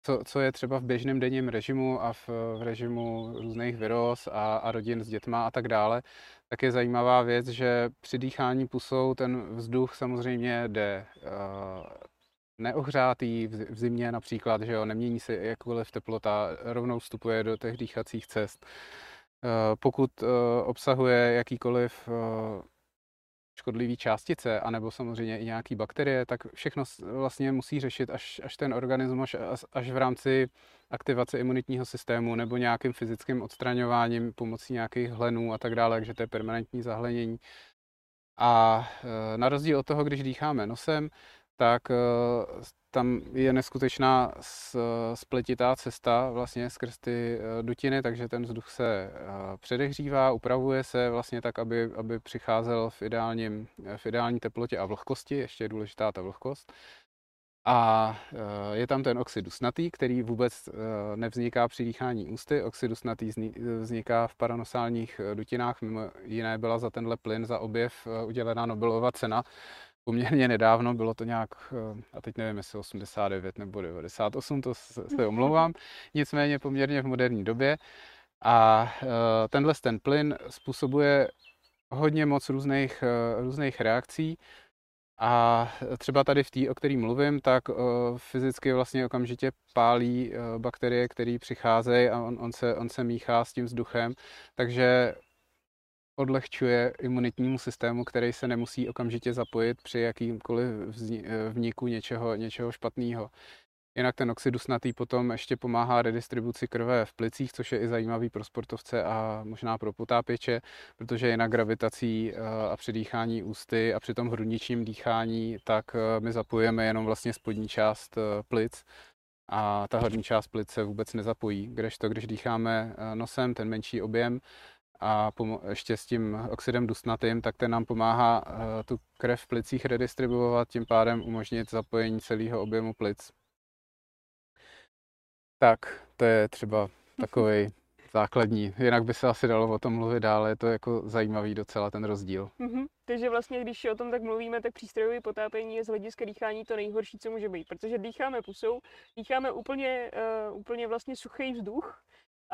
Speaker 2: co, co je třeba v běžném denním režimu a v, v režimu různých vyroz a, a rodin s dětma a tak dále, tak je zajímavá věc, že při dýchání pusou ten vzduch samozřejmě jde uh, neohřátý v zimě například, že jo, nemění se jakkoliv teplota, rovnou vstupuje do těch dýchacích cest. Uh, pokud uh, obsahuje jakýkoliv škodlivé částice, anebo samozřejmě i nějaký bakterie, tak všechno vlastně musí řešit až, až ten organismus, až, až v rámci aktivace imunitního systému nebo nějakým fyzickým odstraňováním pomocí nějakých hlenů a tak dále, takže to je permanentní zahlenění. A e, na rozdíl od toho, když dýcháme nosem, tak e, tam je neskutečná spletitá cesta vlastně skrz ty eh, dutiny, takže ten vzduch se eh, předehřívá, upravuje se vlastně tak, aby, aby přicházel v, ideálním, v ideální teplotě a vlhkosti, ještě je důležitá ta vlhkost. A eh, je tam ten oxid dusnatý, který vůbec nevzniká při dýchání ústy. Oxid dusnatý vzniká v paranosálních dutinách, mimo jiné byla za tenhle plyn, za objev udělená Nobelova cena poměrně nedávno, bylo to nějak, eh, a teď nevím, jestli 89 nebo 98, to se omlouvám, nicméně poměrně v moderní době. A eh, tenhle ten plyn způsobuje hodně moc různých, eh, různých reakcí. A třeba tady v té, o který mluvím, tak fyzicky vlastně okamžitě pálí bakterie, které přicházejí a on, on, se, on se míchá s tím vzduchem. Takže odlehčuje imunitnímu systému, který se nemusí okamžitě zapojit při jakýmkoliv eh, vniku něčeho, něčeho špatného. Jinak ten oxid dusnatý potom ještě pomáhá redistribuci krve v plicích, což je i zajímavý pro sportovce a možná pro potápěče, protože jinak gravitací eh, a při dýchání ústy a při tom hrudničním dýchání, tak eh, my zapojujeme jenom vlastně spodní část plic a ta horní část plic se vůbec nezapojí, kdežto když dýcháme nosem, ten menší objem, a ještě s tím oxidem dusnatým, tak ten nám pomáhá uh, tu krev v plicích redistribuovat, tím pádem umožnit zapojení celého objemu plic. Tak, to je třeba takový základní. Jinak by se asi dalo o tom mluvit dále, je to jako zajímavý docela ten rozdíl.
Speaker 1: Mm-hmm. Takže vlastně, když o tom tak mluvíme, tak přístrojové potápění je z hlediska dýchání to nejhorší, co může být, protože dýcháme pusou, dýcháme úplně, uh, úplně vlastně suchý vzduch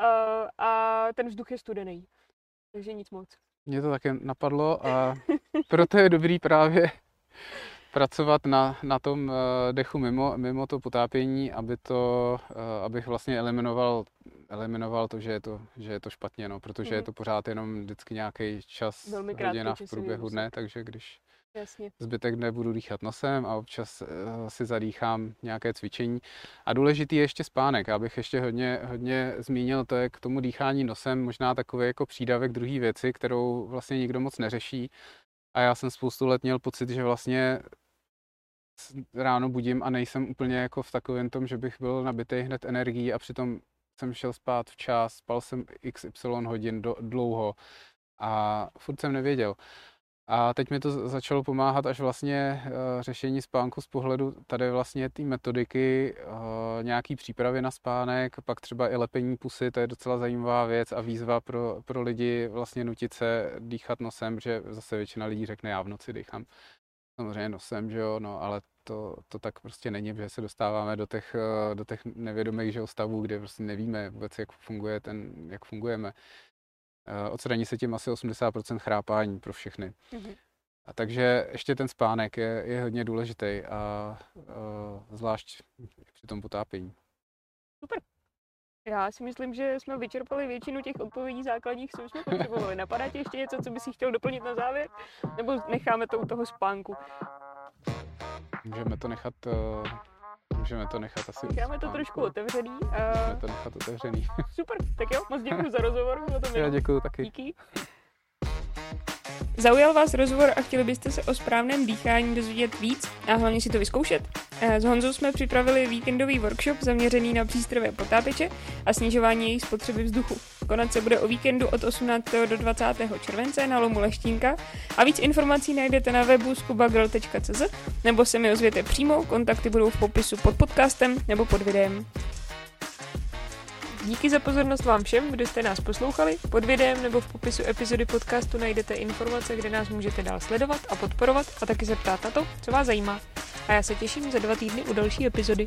Speaker 1: uh, a ten vzduch je studený takže nic moc.
Speaker 2: Mě to také napadlo a proto je dobrý právě pracovat na, na tom eh, dechu mimo, mimo to potápění, aby to, eh, abych vlastně eliminoval, eliminoval to, že je to, že je to špatně, no, protože mm. je mhm. to pořád jenom vždycky nějaký čas, Velmi hodina v průběhu dne, takže když Jasně. Zbytek dne budu dýchat nosem a občas uh, si zadýchám nějaké cvičení. A důležitý je ještě spánek. Abych ještě hodně, hodně zmínil, to je k tomu dýchání nosem možná takový jako přídavek druhé věci, kterou vlastně nikdo moc neřeší. A já jsem spoustu let měl pocit, že vlastně ráno budím a nejsem úplně jako v takovém tom, že bych byl nabitý hned energií a přitom jsem šel spát včas, spal jsem XY hodin do, dlouho a furt jsem nevěděl. A teď mi to začalo pomáhat až vlastně uh, řešení spánku z pohledu tady vlastně té metodiky, uh, nějaký přípravy na spánek, pak třeba i lepení pusy, to je docela zajímavá věc a výzva pro, pro lidi vlastně nutit se dýchat nosem, že zase většina lidí řekne, já v noci dýchám samozřejmě nosem, že jo, no ale to, to tak prostě není, že se dostáváme do těch, eh, do těch nevědomých že stavů, kde prostě nevíme vůbec, jak funguje ten, jak fungujeme. Eh, odstraní se tím asi 80% chrápání pro všechny. Mm-hmm. A takže ještě ten spánek je, je hodně důležitý a, a zvlášť při tom potápění.
Speaker 1: Super. Já si myslím, že jsme vyčerpali většinu těch odpovědí základních, co jsme potřebovali. Napadá ti ještě něco, co bys chtěl doplnit na závěr? Nebo necháme to u toho spánku?
Speaker 2: Můžeme to nechat uh Můžeme to nechat asi
Speaker 1: Necháme to trošku otevřený.
Speaker 2: A... Můžeme to nechat otevřený.
Speaker 1: Super, tak jo, moc děkuji za rozhovor. Bylo to
Speaker 2: Já děkuji taky.
Speaker 1: Díky. Zaujal vás rozhovor a chtěli byste se o správném dýchání dozvědět víc a hlavně si to vyzkoušet? Eh, s Honzou jsme připravili víkendový workshop zaměřený na přístroje potápěče a snižování jejich spotřeby vzduchu. Konec se bude o víkendu od 18. do 20. července na Lomu Leštínka a víc informací najdete na webu skubagirl.cz nebo se mi ozvěte přímo, kontakty budou v popisu pod podcastem nebo pod videem. Díky za pozornost vám všem, kdo jste nás poslouchali. Pod videem nebo v popisu epizody podcastu najdete informace, kde nás můžete dál sledovat a podporovat a taky se ptát na to, co vás zajímá. A já se těším za dva týdny u další epizody.